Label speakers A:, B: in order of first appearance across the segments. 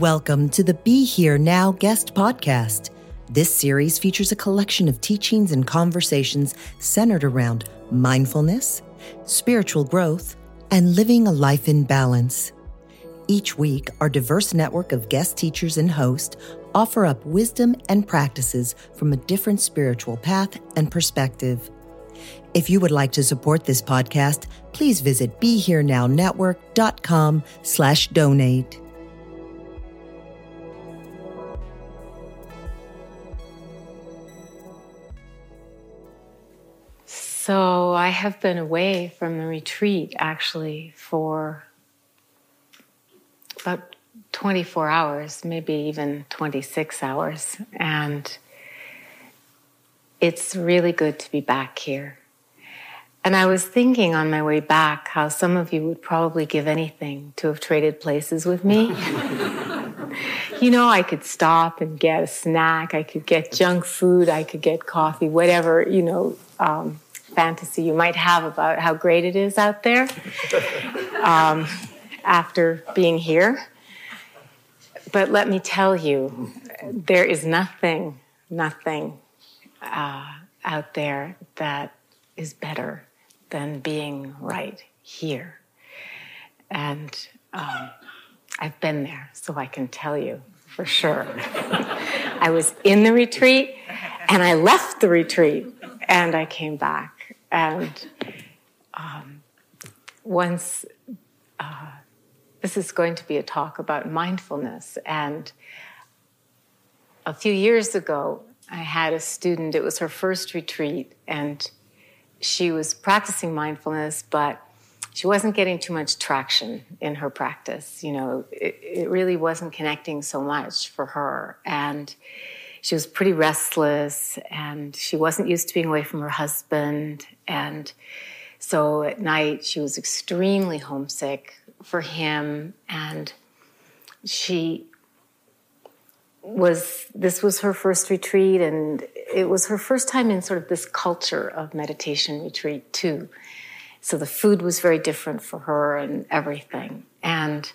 A: Welcome to the Be Here Now guest podcast. This series features a collection of teachings and conversations centered around mindfulness, spiritual growth, and living a life in balance. Each week, our diverse network of guest teachers and hosts offer up wisdom and practices from a different spiritual path and perspective. If you would like to support this podcast, please visit BeHereNowNetwork.com slash donate.
B: So I have been away from the retreat actually for about 24 hours, maybe even 26 hours. And it's really good to be back here. And I was thinking on my way back how some of you would probably give anything to have traded places with me. you know, I could stop and get a snack, I could get junk food, I could get coffee, whatever, you know, um, fantasy you might have about how great it is out there um, after being here. But let me tell you, there is nothing, nothing uh, out there that is better than being right here. And um, I've been there, so I can tell you for sure. I was in the retreat and I left the retreat and I came back. And um, once, uh, this is going to be a talk about mindfulness. And a few years ago, I had a student, it was her first retreat, and she was practicing mindfulness, but she wasn't getting too much traction in her practice. You know, it, it really wasn't connecting so much for her. And she was pretty restless and she wasn't used to being away from her husband. And so at night, she was extremely homesick for him. And she was, this was her first retreat, and it was her first time in sort of this culture of meditation retreat, too. So the food was very different for her and everything. And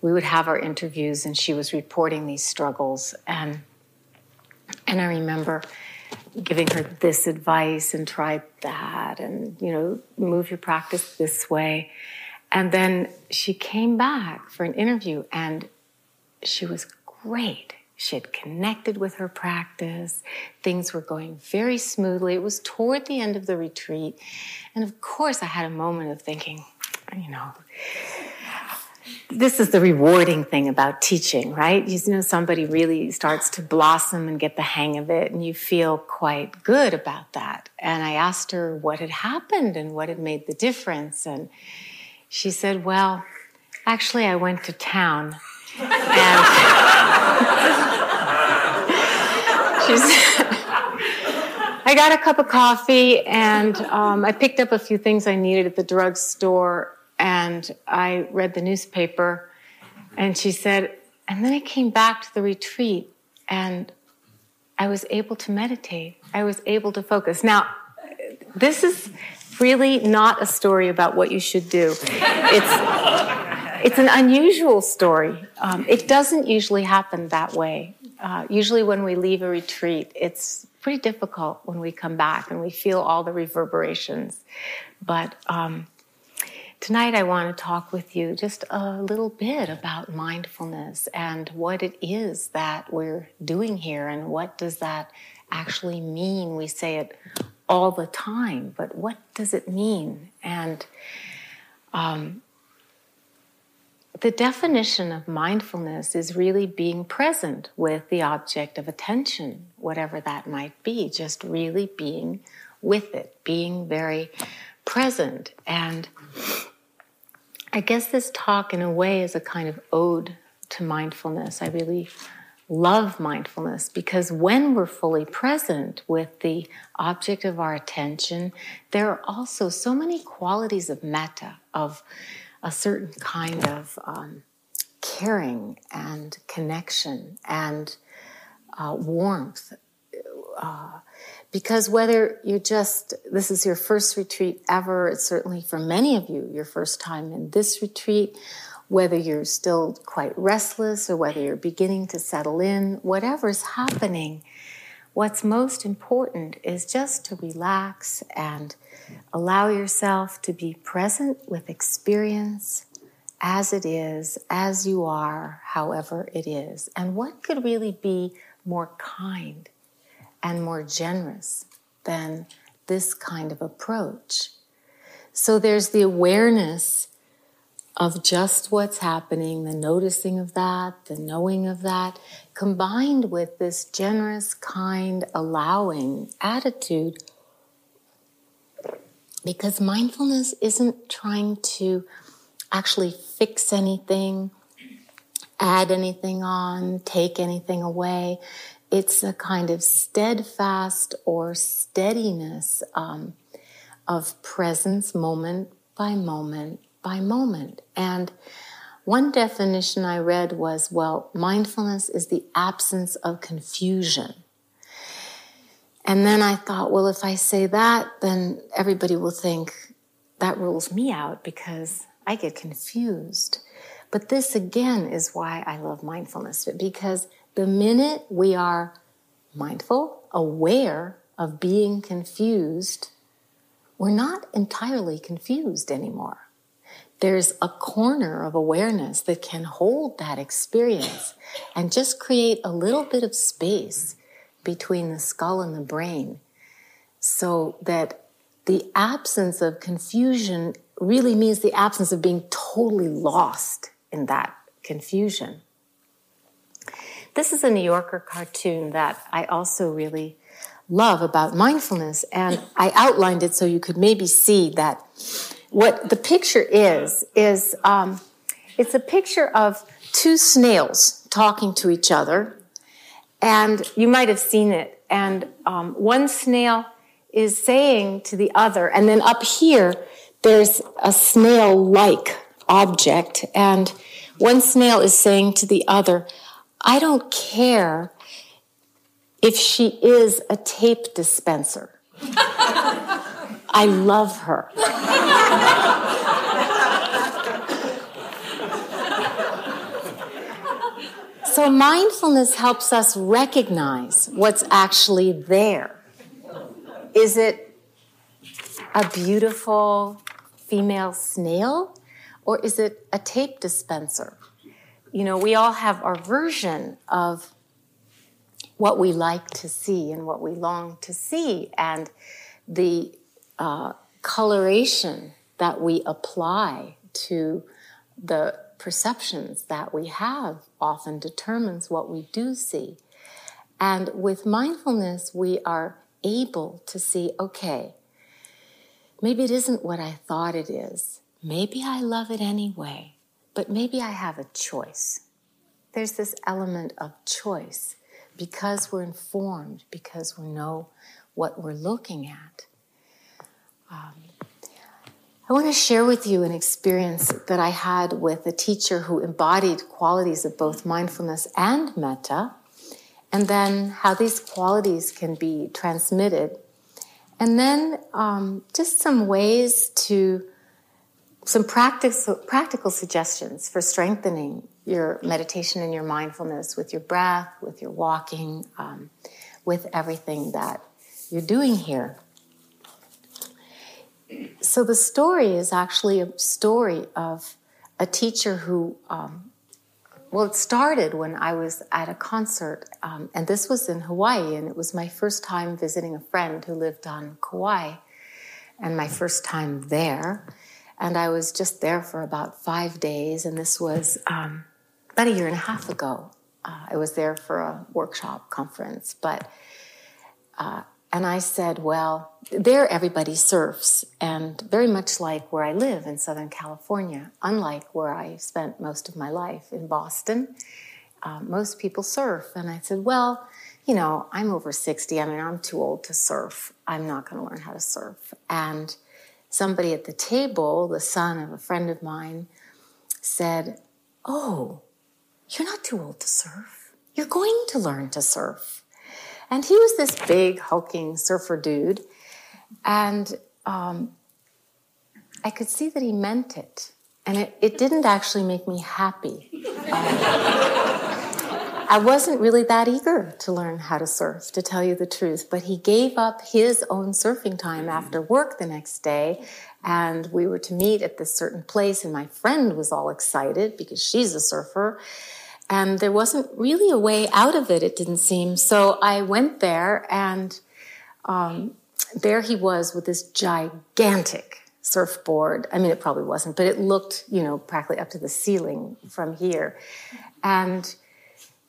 B: we would have our interviews, and she was reporting these struggles. And and I remember giving her this advice and try that and, you know, move your practice this way. And then she came back for an interview and she was great. She had connected with her practice. Things were going very smoothly. It was toward the end of the retreat. And of course, I had a moment of thinking, you know, this is the rewarding thing about teaching, right? You know, somebody really starts to blossom and get the hang of it, and you feel quite good about that. And I asked her what had happened and what had made the difference. And she said, Well, actually, I went to town. And she said, I got a cup of coffee and um, I picked up a few things I needed at the drugstore and I read the newspaper, and she said, and then I came back to the retreat, and I was able to meditate. I was able to focus. Now, this is really not a story about what you should do. It's, it's an unusual story. Um, it doesn't usually happen that way. Uh, usually, when we leave a retreat, it's pretty difficult when we come back and we feel all the reverberations. But um, tonight I want to talk with you just a little bit about mindfulness and what it is that we're doing here and what does that actually mean. We say it all the time, but what does it mean? And um, the definition of mindfulness is really being present with the object of attention, whatever that might be, just really being with it, being very present. And I guess this talk, in a way, is a kind of ode to mindfulness. I really love mindfulness because when we're fully present with the object of our attention, there are also so many qualities of metta, of a certain kind of um, caring and connection and uh, warmth. Uh, because whether you're just, this is your first retreat ever, it's certainly for many of you your first time in this retreat, whether you're still quite restless or whether you're beginning to settle in, whatever's happening, what's most important is just to relax and allow yourself to be present with experience as it is, as you are, however it is. And what could really be more kind and more generous than this kind of approach? So there's the awareness of just what's happening, the noticing of that, the knowing of that, combined with this generous, kind, allowing attitude. Because mindfulness isn't trying to actually fix anything, add anything on, take anything away. It's a kind of steadfast or steadiness um, of presence moment by moment by moment. And one definition I read was well, mindfulness is the absence of confusion. And then I thought, well, if I say that, then everybody will think that rules me out because I get confused. But this again is why I love mindfulness, because the minute we are mindful, aware of being confused, we're not entirely confused anymore there's a corner of awareness that can hold that experience and just create a little bit of space between the skull and the brain so that the absence of confusion really means the absence of being totally lost in that confusion. This is a New Yorker cartoon that I also really love about mindfulness, and I outlined it so you could maybe see that what the picture is is um, it's a picture of two snails talking to each other, and you might have seen it. And um, one snail is saying to the other, and then up here there's a snail-like object, and one snail is saying to the other, "I don't care." If she is a tape dispenser. I love her. so, mindfulness helps us recognize what's actually there. Is it a beautiful female snail or is it a tape dispenser? You know, we all have our version of what we like to see and what we long to see. And the uh, coloration that we apply to the perceptions that we have often determines what we do see. And with mindfulness, we are able to see okay, maybe it isn't what I thought it is. Maybe I love it anyway, but maybe I have a choice. There's this element of choice because we're informed, because we know what we're looking at. Um, I want to share with you an experience that I had with a teacher who embodied qualities of both mindfulness and metta, and then how these qualities can be transmitted. And then um, just some ways to, some practical, practical suggestions for strengthening your meditation and your mindfulness with your breath, with your walking, um, with everything that you're doing here. so the story is actually a story of a teacher who, um, well, it started when I was at a concert, um, and this was in Hawaii, and it was my first time visiting a friend who lived on Kauai, and my first time there. And I was just there for about five days, and this was um, about a year and a half ago. Uh, I was there for a workshop conference, but uh, and I said, well, there everybody surfs, and very much like where I live in Southern California, unlike where I spent most of my life in Boston, uh, most people surf. And I said, well, you know, I'm over 60. I mean, I'm too old to surf. I'm not going to learn how to surf. And somebody at the table, the son of a friend of mine, said, oh, you're not too old to surf. You're going to learn to surf. And he was this big, hulking surfer dude. And um, I could see that he meant it. And it, it didn't actually make me happy. Um, I wasn't really that eager to learn how to surf, to tell you the truth. But he gave up his own surfing time after work the next day. And we were to meet at this certain place. And my friend was all excited because she's a surfer. And there wasn't really a way out of it, it didn't seem. So I went there, and um, there he was with this gigantic surfboard. I mean, it probably wasn't, but it looked, you know, practically up to the ceiling from here. And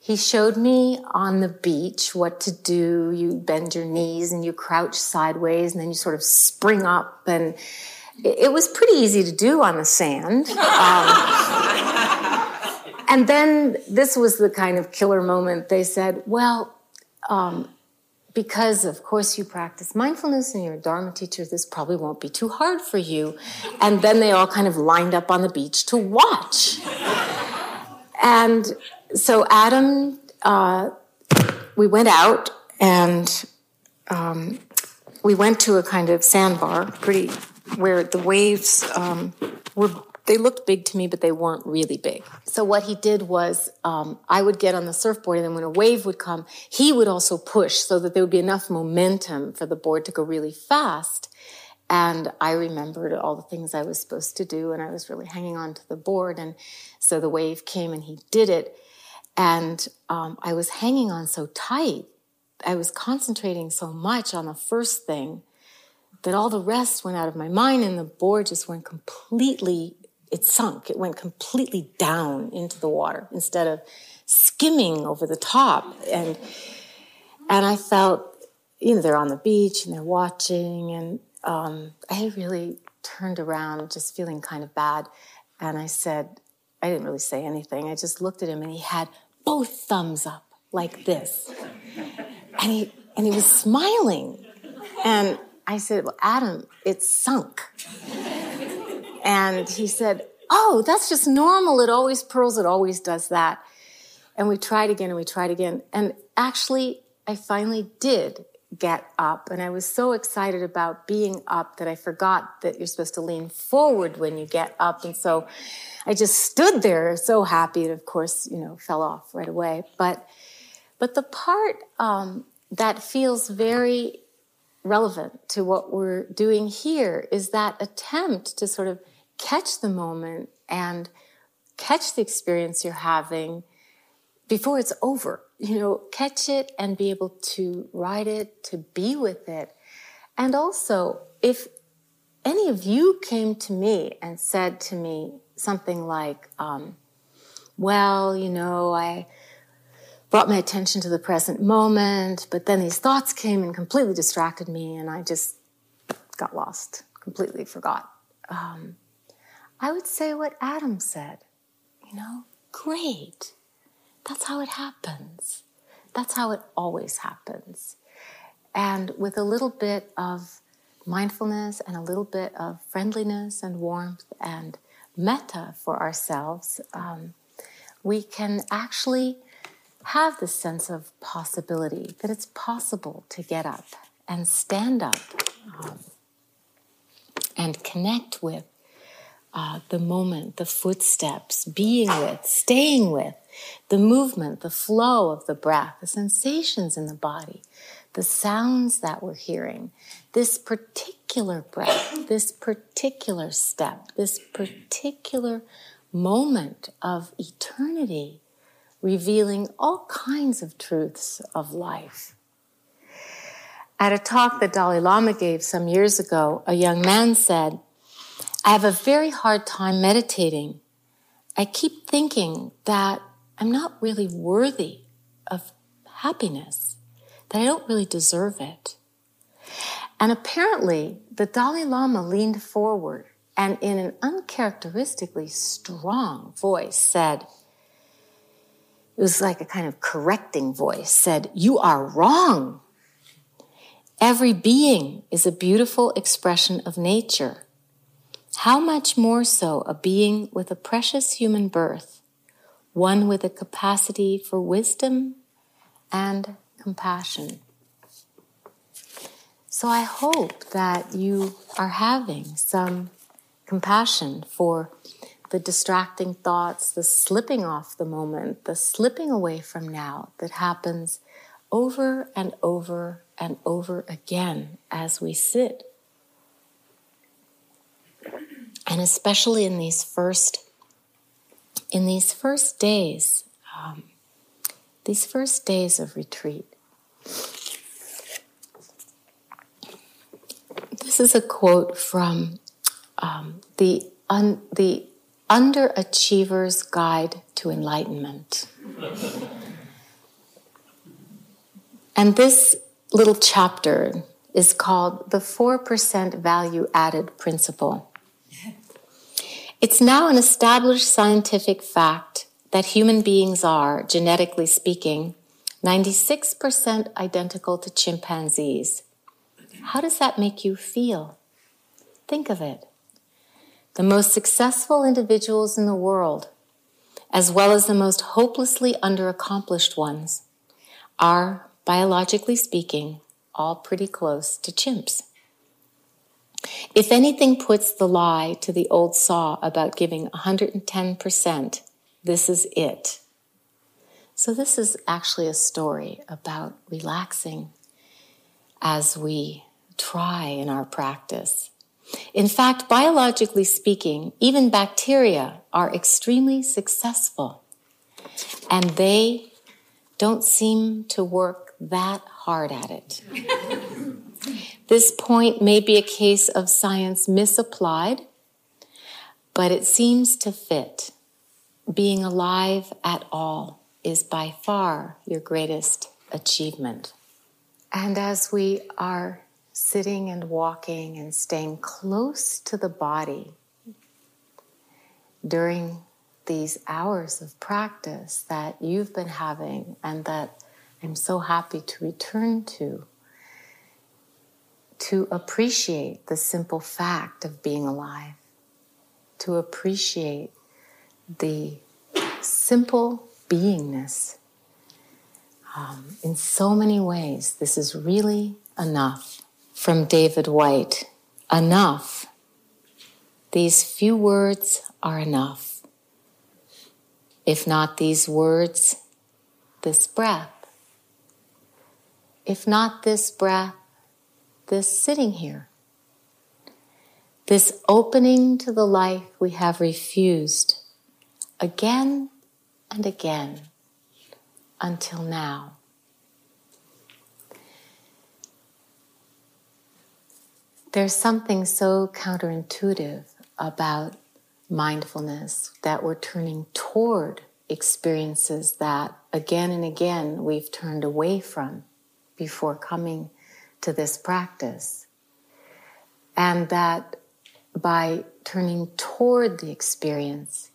B: he showed me on the beach what to do. You bend your knees and you crouch sideways, and then you sort of spring up. And it, was pretty easy to do on the sand. Um, and then this was the kind of killer moment. They said, well, um, because of course you practice mindfulness and you're a Dharma teacher, this probably won't be too hard for you. And then they all kind of lined up on the beach to watch. and so Adam, uh, we went out and um, we went to a kind of sandbar, pretty where the waves um, were they looked big to me, but they weren't really big. So what he did was, um, I would get on the surfboard, and then when a wave would come, he would also push so that there would be enough momentum for the board to go really fast. And I remembered all the things I was supposed to do, and I was really hanging on to the board. And so the wave came, and he did it. And um, I was hanging on so tight. I was concentrating so much on the first thing that all the rest went out of my mind, and the board just went completely it sunk. It went completely down into the water instead of skimming over the top. And and I felt, you know, they're on the beach and they're watching, and um, I really turned around, just feeling kind of bad. And I said, I didn't really say anything. I just looked at him, and he had both thumbs up like this, and he and he was smiling. And I said, "Well, Adam, it's sunk." And he said, Oh, that's just normal. It always pearls, it always does that. And we tried again and we tried again. And actually, I finally did get up. And I was so excited about being up that I forgot that you're supposed to lean forward when you get up. And so I just stood there so happy. And of course, you know, fell off right away. But, but the part um, that feels very relevant to what we're doing here is that attempt to sort of catch the moment and catch the experience you're having before it's over. You know, catch it and be able to ride it, to be with it. And also, if any of you came to me and said to me something like, um, well, you know, I brought my attention to the present moment, but then these thoughts came and completely distracted me, and I just got lost, completely forgot. Um, I would say what Adam said. You know, great. That's how it happens. That's how it always happens. And with a little bit of mindfulness and a little bit of friendliness and warmth and metta for ourselves, um, we can actually have this sense of possibility that it's possible to get up and stand up um, and connect with uh, the moment, the footsteps, being with, staying with, the movement, the flow of the breath, the sensations in the body, the sounds that we're hearing, this particular breath, this particular step, this particular moment of eternity, revealing all kinds of truths of life. At a talk that Dalai Lama gave some years ago, a young man said, I have a very hard time meditating. I keep thinking that I'm not really worthy of happiness, that I don't really deserve it. And apparently, the Dalai Lama leaned forward and, in an uncharacteristically strong voice, said, it was like a kind of correcting voice, said, You are wrong. Every being is a beautiful expression of nature. How much more so a being with a precious human birth, one with a capacity for wisdom and compassion. So I hope that you are having some compassion for the distracting thoughts, the slipping off the moment, the slipping away from now that happens over and over and over again as we sit. And especially in these first in these first days, um, these first days of retreat. This is a quote from um, the un, the Underachiever's Guide to Enlightenment. and this little chapter is called the 4% Value Added Principle. It's now an established scientific fact that human beings are, genetically speaking, 96% identical to chimpanzees. How does that make you feel? Think of it the most successful individuals in the world, as well as the most hopelessly underaccomplished ones, are, biologically speaking, all pretty close to chimps. If anything puts the lie to the old saw about giving 110%, this is it. So, this is actually a story about relaxing as we try in our practice in fact, biologically speaking, even bacteria are extremely successful and they don't seem to work that hard at it. This point may be a case of science misapplied, but it seems to fit. Being alive at all is by far your greatest achievement. And as we are sitting and walking and staying close to the body during these hours of practice that you've been having and that I'm so happy to return to. To appreciate the simple fact of being alive, to appreciate the simple beingness. Um, in so many ways, this is really enough from David Whyte enough. These few words are enough. If not these words, this breath. If not this breath, this sitting here. This opening to the life we have refused again and again until now. There's something so counterintuitive about mindfulness that we're turning toward experiences that again and again we've turned away from before coming to this practice. And that by turning toward the experience,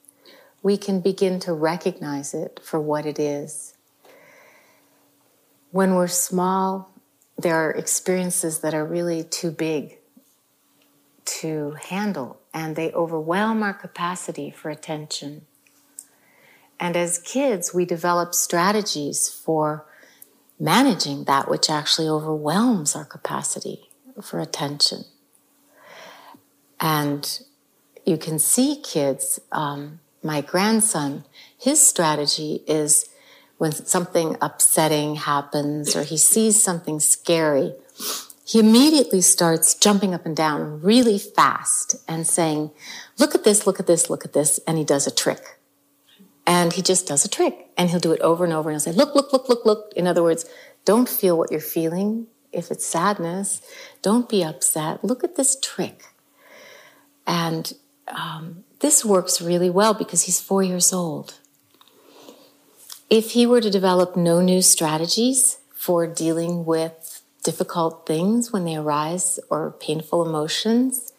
B: we can begin to recognize it for what it is. When we're small, there are experiences that are really too big to handle and they overwhelm our capacity for attention. And as kids, we develop strategies for managing that which actually overwhelms our capacity for attention. And you can see kids, um, my grandson, his strategy is when something upsetting happens or he sees something scary, he immediately starts jumping up and down really fast and saying, Look at this, look at this, look at this. And he does a trick. And he just does a trick. And he'll do it over and over. And he'll say, Look, look, look, look, look. In other words, don't feel what you're feeling. If it's sadness, don't be upset. Look at this trick. And um, this works really well because he's four years old. If he were to develop no new strategies for dealing with difficult things when they arise or painful emotions,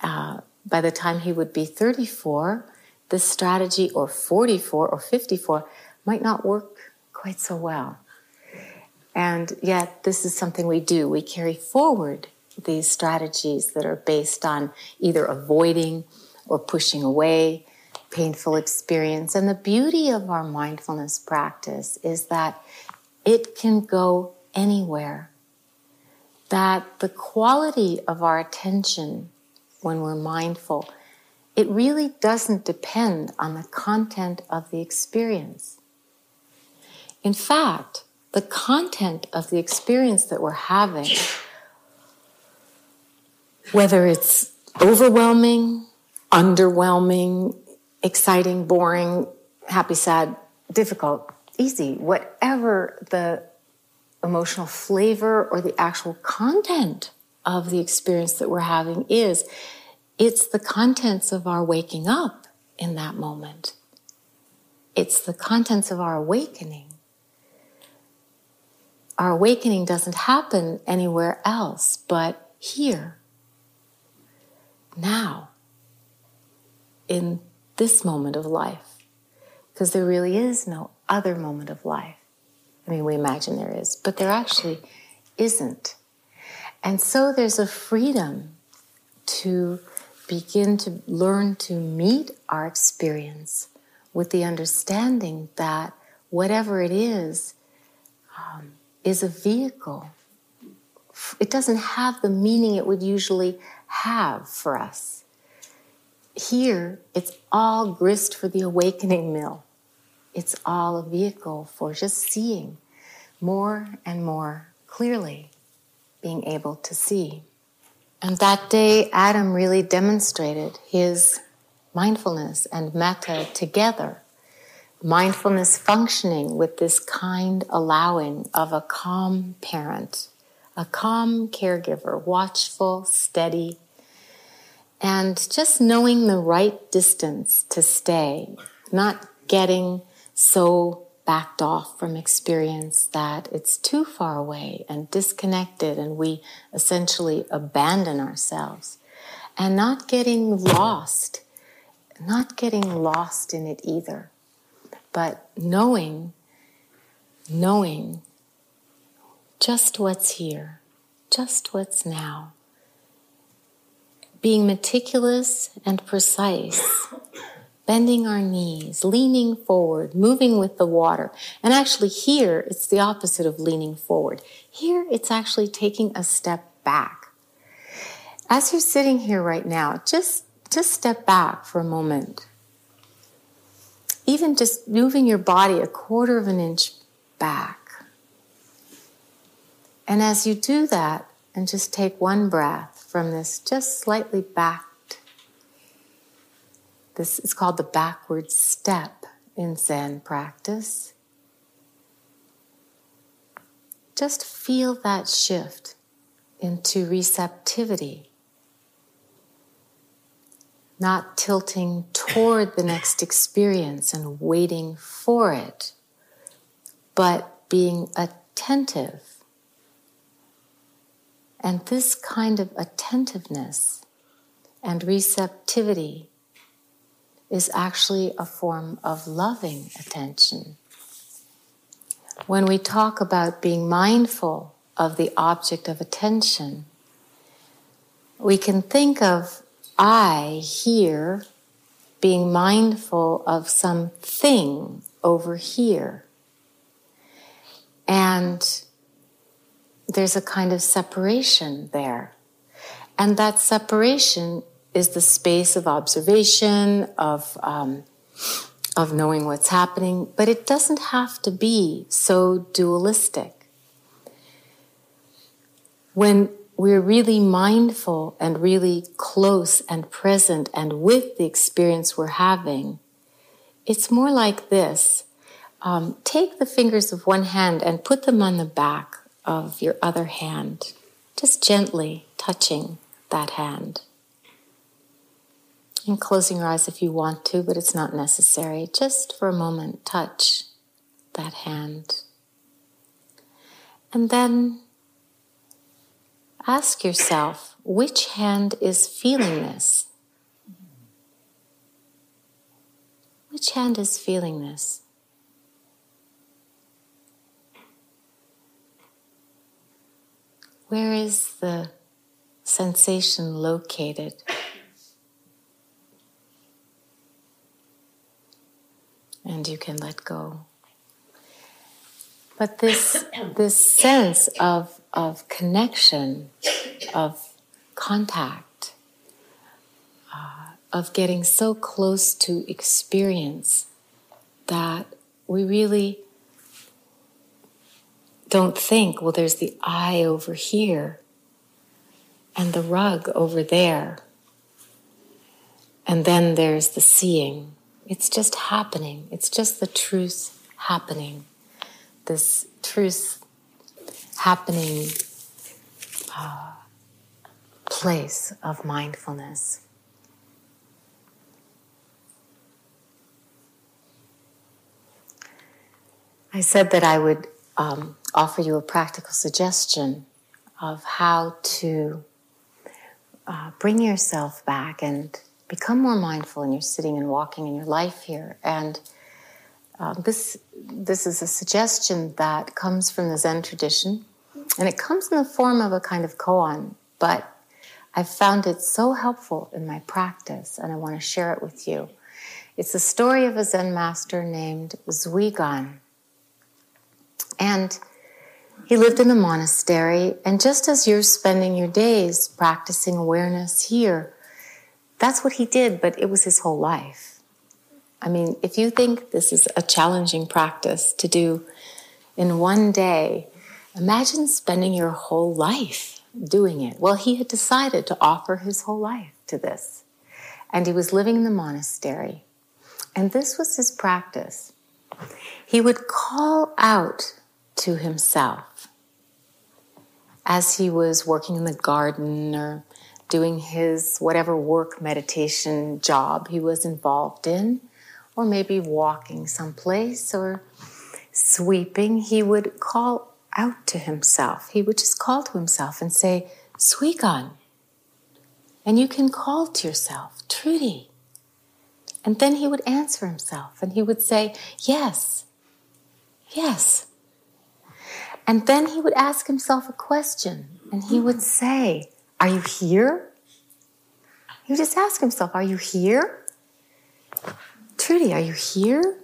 B: uh, by the time he would be 34, this strategy, or 44 or 54, might not work quite so well. And yet, this is something we do. We carry forward these strategies that are based on either avoiding or pushing away painful experience. And the beauty of our mindfulness practice is that it can go anywhere. That the quality of our attention when we're mindful, it really doesn't depend on the content of the experience. In fact, the content of the experience that we're having, whether it's overwhelming, underwhelming, exciting, boring, happy, sad, difficult, easy, whatever the emotional flavor or the actual content of the experience that we're having is, it's the contents of our waking up in that moment. It's the contents of our awakening. Our awakening doesn't happen anywhere else but here, now, in this moment of life. Because there really is no other moment of life. I mean, we imagine there is, but there actually isn't. And so there's a freedom to begin to learn to meet our experience with the understanding that whatever it is, um, is a vehicle. It doesn't have the meaning it would usually have for us. Here, it's all grist for the awakening mill. It's all a vehicle for just seeing more and more clearly being able to see. And that day, Adam really demonstrated his mindfulness and metta together. Mindfulness functioning with this kind allowing of a calm parent, a calm caregiver, watchful, steady, and just knowing the right distance to stay, not getting so backed off from experience that it's too far away and disconnected, and we essentially abandon ourselves. And not getting lost, not getting lost in it either, but knowing, knowing just what's here, just what's now. Being meticulous and precise bending our knees, leaning forward, moving with the water. And actually, here it's the opposite of leaning forward. Here it's actually taking a step back. As you're sitting here right now, just, just step back for a moment. Even just moving your body a quarter of an inch back. And as you do that, and just take one breath from this just slightly back this is called the backward step in Zen practice. Just feel that shift into receptivity, not tilting toward the next experience and waiting for it, but being attentive. And this kind of attentiveness and receptivity is actually a form of loving attention. When we talk about being mindful of the object of attention, we can think of I here being mindful of something over here. And there's a kind of separation there. And that separation is the space of observation, of, um, of knowing what's happening, but it doesn't have to be so dualistic. When we're really mindful and really close and present and with the experience we're having, it's more like this. Um, take the fingers of one hand and put them on the back of your other hand, just gently touching that hand. And closing your eyes if you want to, but it's not necessary. Just for a moment, touch that hand. And then ask yourself which hand is feeling this? Which hand is feeling this? Where is the sensation located? And you can let go. But this, this sense of, of connection, of contact, uh, of getting so close to experience that we really don't think, well, there's the eye over here and the rug over there. And then there's the seeing. It's just happening. It's just the truth happening. This truth happening uh, place of mindfulness. I said that I would um, offer you a practical suggestion of how to uh, bring yourself back and become more mindful in your sitting and walking in your life here. And uh, this this is a suggestion that comes from the Zen tradition, and it comes in the form of a kind of koan. But I've found it so helpful in my practice, and I want to share it with you. It's the story of a Zen master named Zuigan, and he lived in a monastery, and just as you're spending your days practicing awareness here, that's what he did, but it was his whole life. I mean, if you think this is a challenging practice to do in one day, imagine spending your whole life doing it. Well, he had decided to offer his whole life to this. And he was living in the monastery. And this was his practice. He would call out to himself as he was working in the garden or doing his whatever work meditation job he was involved in, or maybe walking someplace or sweeping, he would call out to himself. He would just call to himself and say, Zuigan. And you can call to yourself, Trudy. And then he would answer himself and he would say, Yes, yes. And then he would ask himself a question and he would say, Are you here? He would just ask himself, Are you here? Trudy, are you here?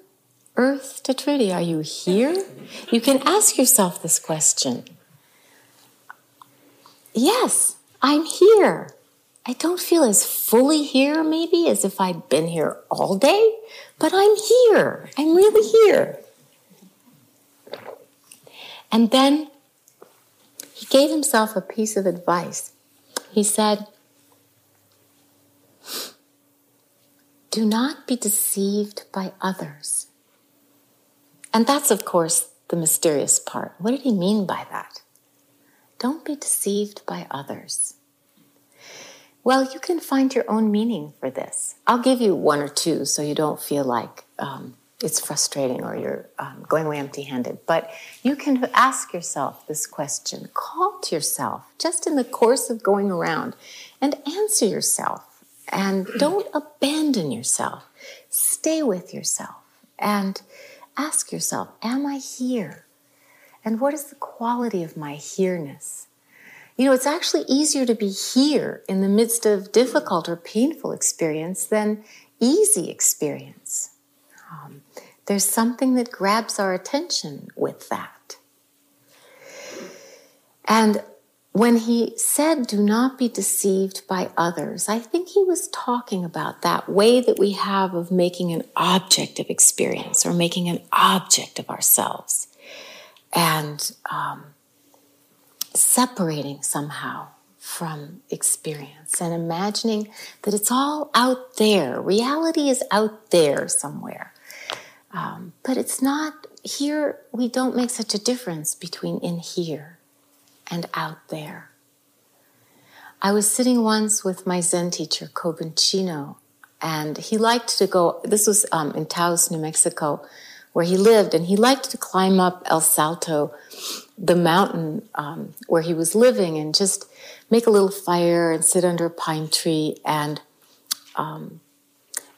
B: Earth to Trudy, are you here? You can ask yourself this question. Yes, I'm here. I don't feel as fully here, maybe, as if I'd been here all day, but I'm here. I'm really here. And then he gave himself a piece of advice. He said, Do not be deceived by others. And that's, of course, the mysterious part. What did he mean by that? Don't be deceived by others. Well, you can find your own meaning for this. I'll give you one or two so you don't feel like um, it's frustrating or you're um, going away empty handed. But you can ask yourself this question, call to yourself just in the course of going around and answer yourself. And don't abandon yourself. Stay with yourself and ask yourself, Am I here? And what is the quality of my here-ness? You know, it's actually easier to be here in the midst of difficult or painful experience than easy experience. Um, there's something that grabs our attention with that. And when he said, do not be deceived by others, I think he was talking about that way that we have of making an object of experience or making an object of ourselves and um, separating somehow from experience and imagining that it's all out there. Reality is out there somewhere. Um, but it's not here, we don't make such a difference between in here and out there. I was sitting once with my Zen teacher, Kobun Chino, and he liked to go, this was um, in Taos, New Mexico, where he lived, and he liked to climb up El Salto, the mountain um, where he was living, and just make a little fire and sit under a pine tree. And um,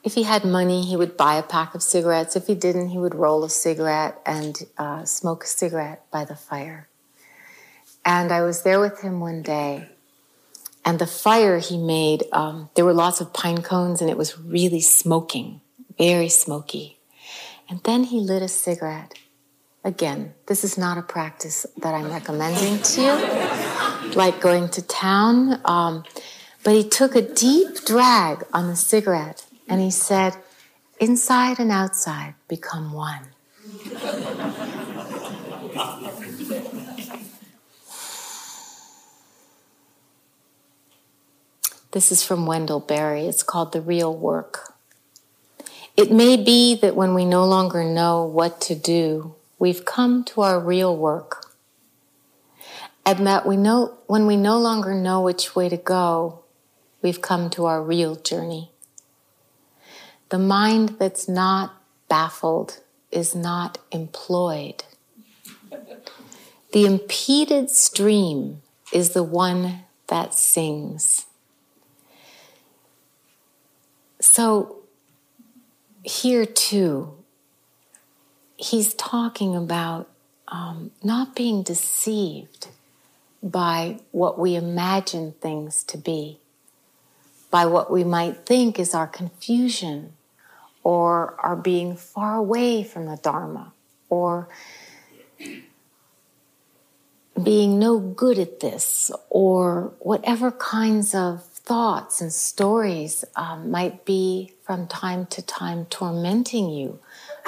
B: if he had money, he would buy a pack of cigarettes. If he didn't, he would roll a cigarette and uh, smoke a cigarette by the fire. And I was there with him one day, and the fire he made, um, there were lots of pine cones, and it was really smoking, very smoky. And then he lit a cigarette. Again, this is not a practice that I'm recommending to you, like going to town. Um, but he took a deep drag on the cigarette and he said, Inside and outside become one. This is from Wendell Berry. It's called The Real Work. It may be that when we no longer know what to do, we've come to our real work. And that we know, when we no longer know which way to go, we've come to our real journey. The mind that's not baffled is not employed. The impeded stream is the one that sings. So, here too, he's talking about um, not being deceived by what we imagine things to be, by what we might think is our confusion or are being far away from the Dharma or being no good at this or whatever kinds of thoughts and stories um, might be from time to time tormenting you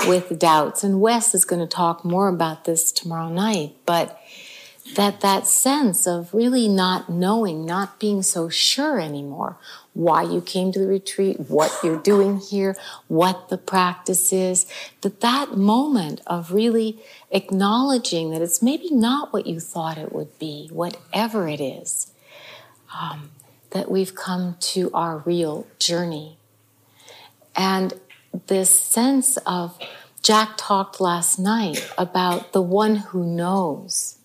B: with doubts. And Wes is going to talk more about this tomorrow night. But that that sense of really not knowing, not being so sure anymore why you came to the retreat, what you're doing here, what the practice is, that that moment of really acknowledging that it's maybe not what you thought it would be, whatever it is, um, that we've come to our real journey. And this sense of, Jack talked last night about the one who knows,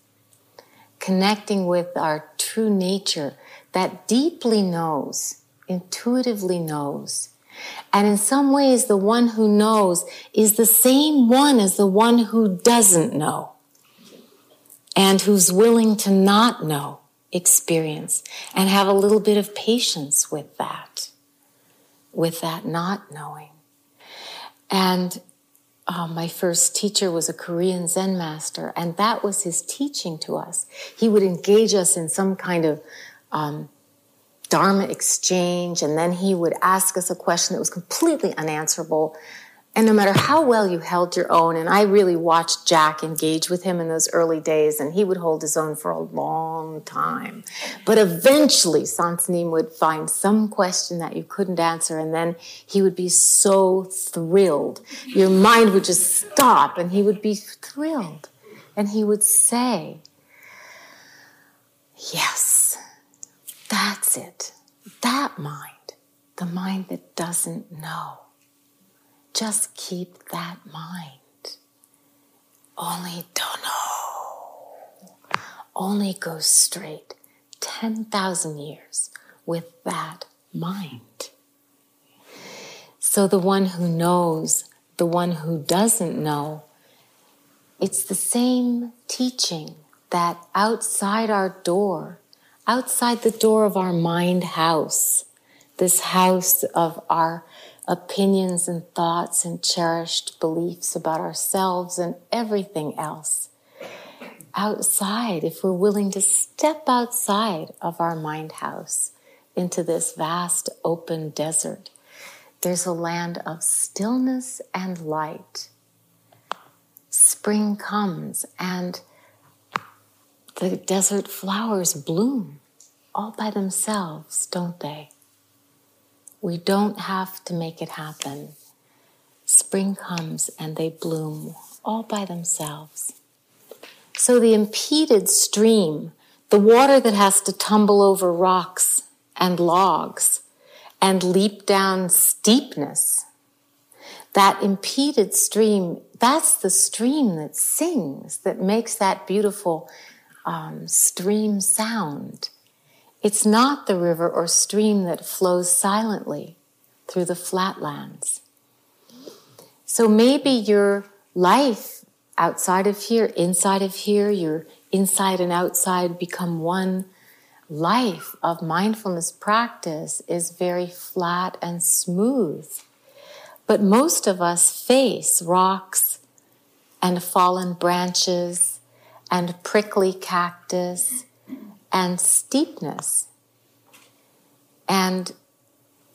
B: connecting with our true nature that deeply knows, intuitively knows. And in some ways, the one who knows is the same one as the one who doesn't know and who's willing to not know experience and have a little bit of patience with that, with that not knowing. And uh, my first teacher was a Korean Zen master, and that was his teaching to us. He would engage us in some kind of um, Dharma exchange, and then he would ask us a question that was completely unanswerable. And no matter how well you held your own, and I really watched Jack engage with him in those early days, and he would hold his own for a long time. But eventually, Soen Sa Nim would find some question that you couldn't answer, and then he would be so thrilled. Your mind would just stop, and he would be thrilled. And he would say, Yes, that's it. That mind, the mind that doesn't know just keep that mind. Only don't know. Only go straight 10,000 years with that mind. So the one who knows, the one who doesn't know, it's the same teaching that outside our door, outside the door of our mind house, this house of our opinions and thoughts and cherished beliefs about ourselves and everything else. outside, if we're willing to step outside of our mind house into this vast open desert, there's a land of stillness and light. Spring comes and the desert flowers bloom all by themselves, don't they? We don't have to make it happen. Spring comes and they bloom all by themselves. So the impeded stream, the water that has to tumble over rocks and logs and leap down steepness, that impeded stream, that's the stream that sings, that makes that beautiful um, stream sound. It's not the river or stream that flows silently through the flatlands. So maybe your life outside of here, inside of here, your inside and outside become one life of mindfulness practice is very flat and smooth. But most of us face rocks and fallen branches and prickly cactus and steepness. And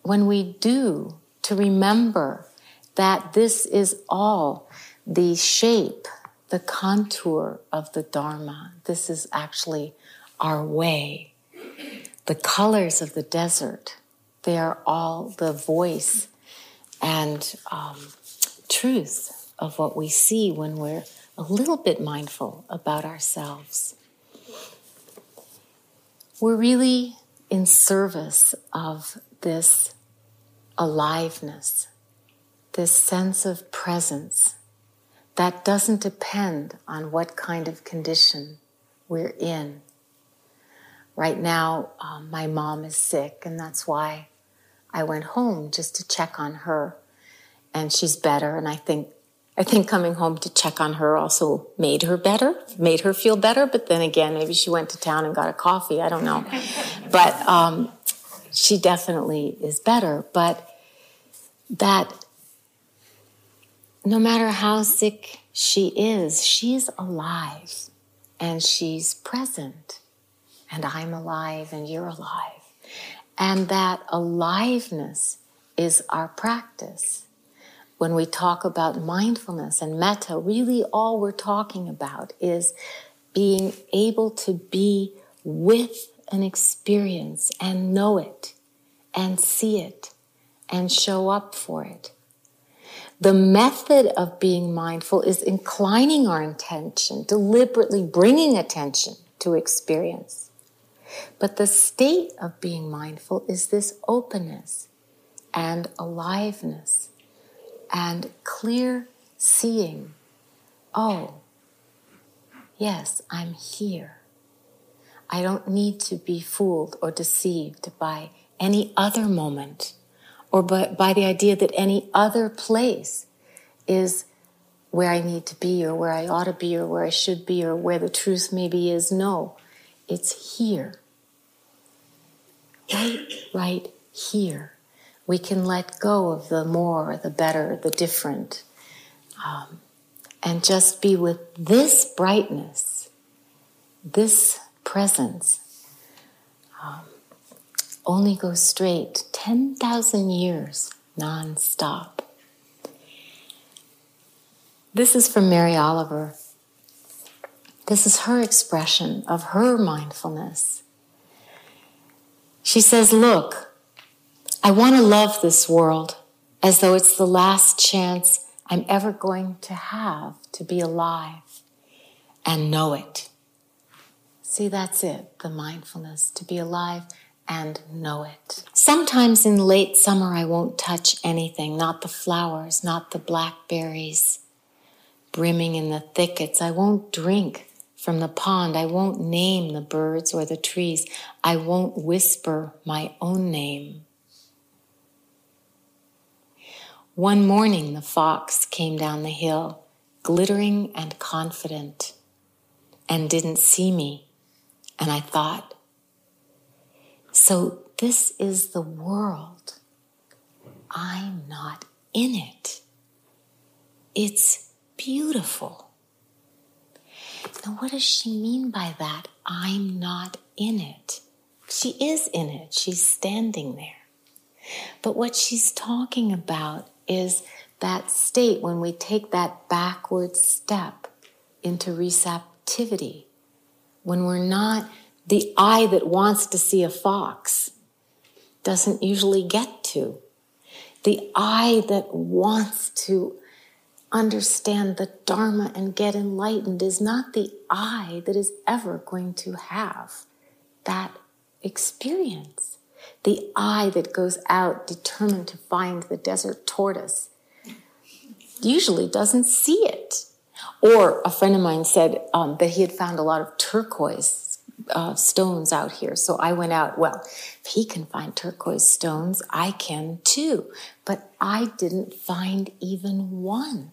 B: when we do, to remember that this is all the shape, the contour of the Dharma. This is actually our way. The colors of the desert, they are all the voice and um, truth of what we see when we're a little bit mindful about ourselves we're really in service of this aliveness, this sense of presence that doesn't depend on what kind of condition we're in. Right now, um, my mom is sick, and that's why I went home just to check on her. And she's better, and I think I think coming home to check on her also made her better, made her feel better. But then again, maybe she went to town and got a coffee. I don't know. but um, she definitely is better. But that no matter how sick she is, she's alive and she's present. And I'm alive and you're alive. And that aliveness is our practice when we talk about mindfulness and metta, really all we're talking about is being able to be with an experience and know it and see it and show up for it. The method of being mindful is inclining our intention, deliberately bringing attention to experience. But the state of being mindful is this openness and aliveness and clear seeing. Oh, yes, I'm here. I don't need to be fooled or deceived by any other moment or by, by the idea that any other place is where I need to be or where I ought to be or where I should be or where the truth maybe is. No, it's here. Right, right here we can let go of the more, the better, the different, um, and just be with this brightness, this presence. Um, only go straight 10,000 years non-stop. This is from Mary Oliver. This is her expression of her mindfulness. She says, Look, I want to love this world as though it's the last chance I'm ever going to have to be alive and know it. See, that's it, the mindfulness, to be alive and know it. Sometimes in late summer, I won't touch anything, not the flowers, not the blackberries brimming in the thickets. I won't drink from the pond. I won't name the birds or the trees. I won't whisper my own name. One morning, the fox came down the hill, glittering and confident, and didn't see me. And I thought, so this is the world. I'm not in it. It's beautiful. Now, what does she mean by that? I'm not in it. She is in it, she's standing there. But what she's talking about is that state when we take that backward step into receptivity, when we're not the eye that wants to see a fox, doesn't usually get to. The eye that wants to understand the Dharma and get enlightened is not the eye that is ever going to have that experience. The eye that goes out determined to find the desert tortoise usually doesn't see it. Or a friend of mine said um, that he had found a lot of turquoise uh, stones out here. So I went out, well, if he can find turquoise stones, I can too. But I didn't find even one.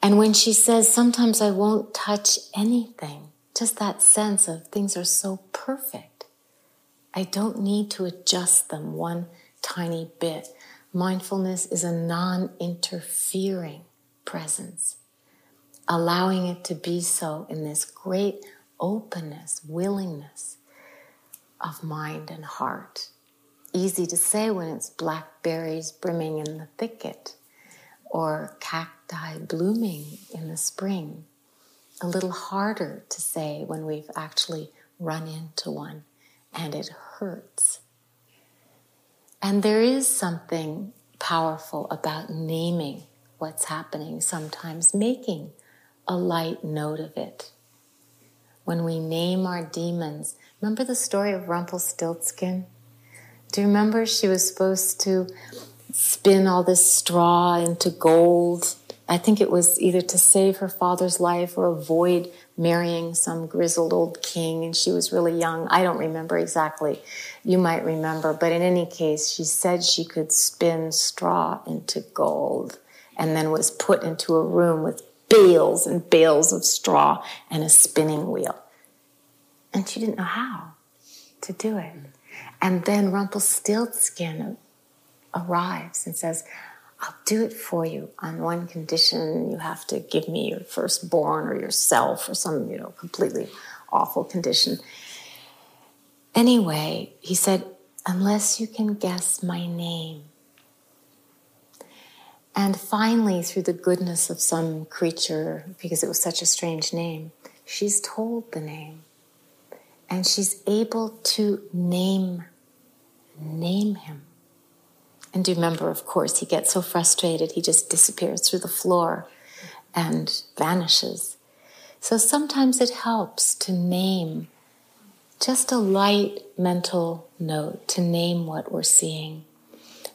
B: And when she says, sometimes I won't touch anything, just that sense of things are so perfect. I don't need to adjust them one tiny bit. Mindfulness is a non interfering presence, allowing it to be so in this great openness, willingness of mind and heart. Easy to say when it's blackberries brimming in the thicket or cacti blooming in the spring. A little harder to say when we've actually run into one and it hurts. And there is something powerful about naming what's happening, sometimes making a light note of it. When we name our demons, remember the story of Rumpelstiltskin? Do you remember she was supposed to spin all this straw into gold? I think it was either to save her father's life or avoid marrying some grizzled old king, and she was really young. I don't remember exactly. You might remember. But in any case, she said she could spin straw into gold and then was put into a room with bales and bales of straw and a spinning wheel. And she didn't know how to do it. And then Rumpelstiltskin arrives and says, I'll do it for you on one condition. You have to give me your firstborn or yourself or some, you know, completely awful condition. Anyway, he said, unless you can guess my name, and finally, through the goodness of some creature, because it was such a strange name, she's told the name. And she's able to name, name him. And do remember, of course, he gets so frustrated, he just disappears through the floor and vanishes. So sometimes it helps to name just a light mental note, to name what we're seeing.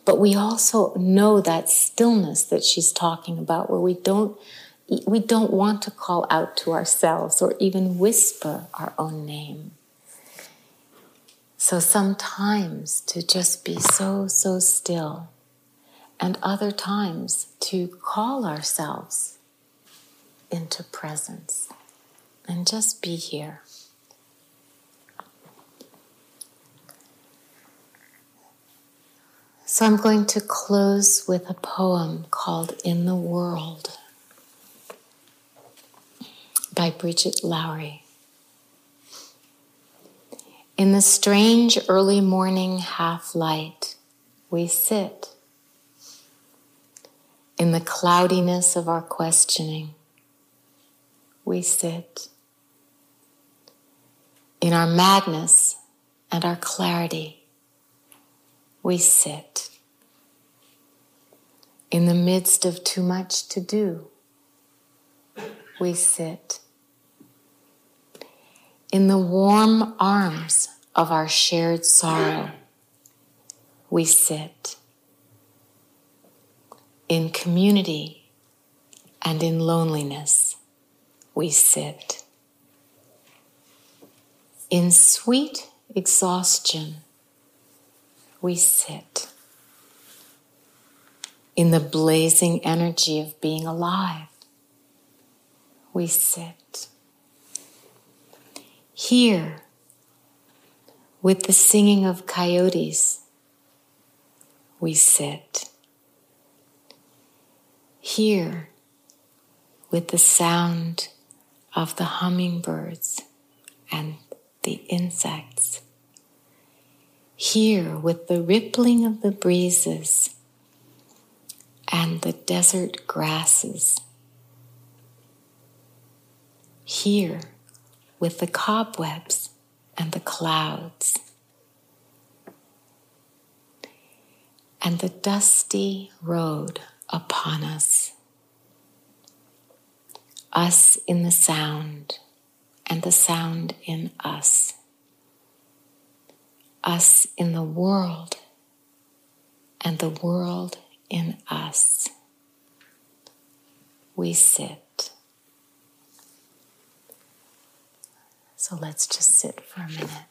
B: But we also know that stillness that she's talking about where we don't we don't want to call out to ourselves or even whisper our own name. So sometimes to just be so, so still, and other times to call ourselves into presence and just be here. So I'm going to close with a poem called In the World by Bridget Lowry. In the strange early morning half light, we sit. In the cloudiness of our questioning, we sit. In our madness and our clarity, we sit. In the midst of too much to do, we sit. In the warm arms of our shared sorrow, we sit. In community and in loneliness, we sit. In sweet exhaustion, we sit in the blazing energy of being alive. We sit here with the singing of coyotes. We sit here with the sound of the hummingbirds and the insects. Here with the rippling of the breezes and the desert grasses. Here with the cobwebs and the clouds. And the dusty road upon us. Us in the sound and the sound in us. Us in the world and the world in us. We sit. So let's just sit for a minute.